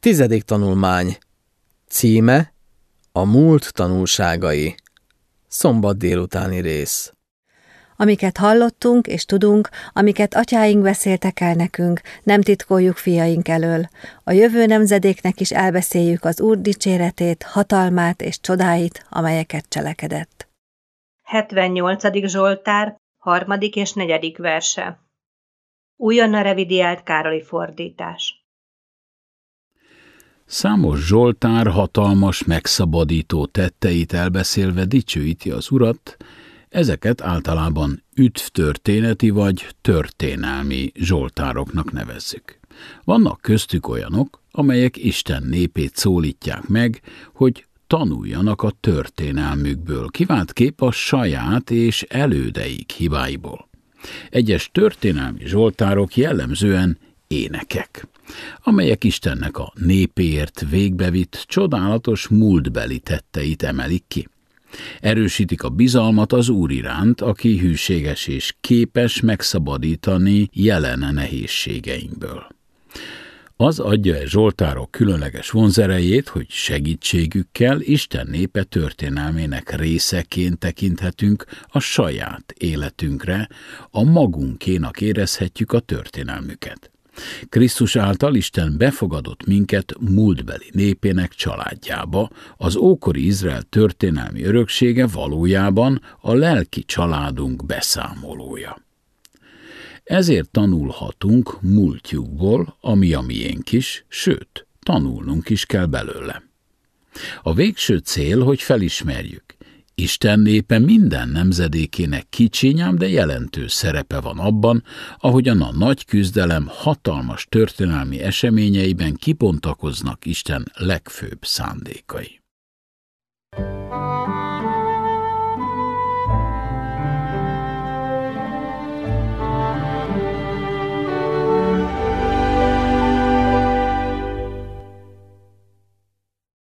Tizedik tanulmány. Címe A múlt tanulságai. Szombat délutáni rész. Amiket hallottunk és tudunk, amiket atyáink beszéltek el nekünk, nem titkoljuk fiaink elől. A jövő nemzedéknek is elbeszéljük az Úr dicséretét, hatalmát és csodáit, amelyeket cselekedett. 78. Zsoltár, harmadik és negyedik verse. Újonnan revidiált Károli fordítás. Számos Zsoltár hatalmas, megszabadító tetteit elbeszélve dicsőíti az urat, ezeket általában üdvtörténeti vagy történelmi Zsoltároknak nevezzük. Vannak köztük olyanok, amelyek Isten népét szólítják meg, hogy tanuljanak a történelmükből, kép a saját és elődeik hibáiból. Egyes történelmi zsoltárok jellemzően énekek amelyek Istennek a népéért végbevitt csodálatos múltbeli tetteit emelik ki. Erősítik a bizalmat az Úr iránt, aki hűséges és képes megszabadítani jelen nehézségeinkből. Az adja e Zsoltárok különleges vonzerejét, hogy segítségükkel Isten népe történelmének részeként tekinthetünk a saját életünkre, a magunkénak érezhetjük a történelmüket. Krisztus által Isten befogadott minket múltbeli népének családjába, az ókori Izrael történelmi öröksége valójában a lelki családunk beszámolója. Ezért tanulhatunk múltjukból, ami a miénk is, sőt, tanulnunk is kell belőle. A végső cél, hogy felismerjük, Isten népe minden nemzedékének kicsinyám, de jelentős szerepe van abban, ahogyan a nagy küzdelem hatalmas történelmi eseményeiben kipontakoznak Isten legfőbb szándékai.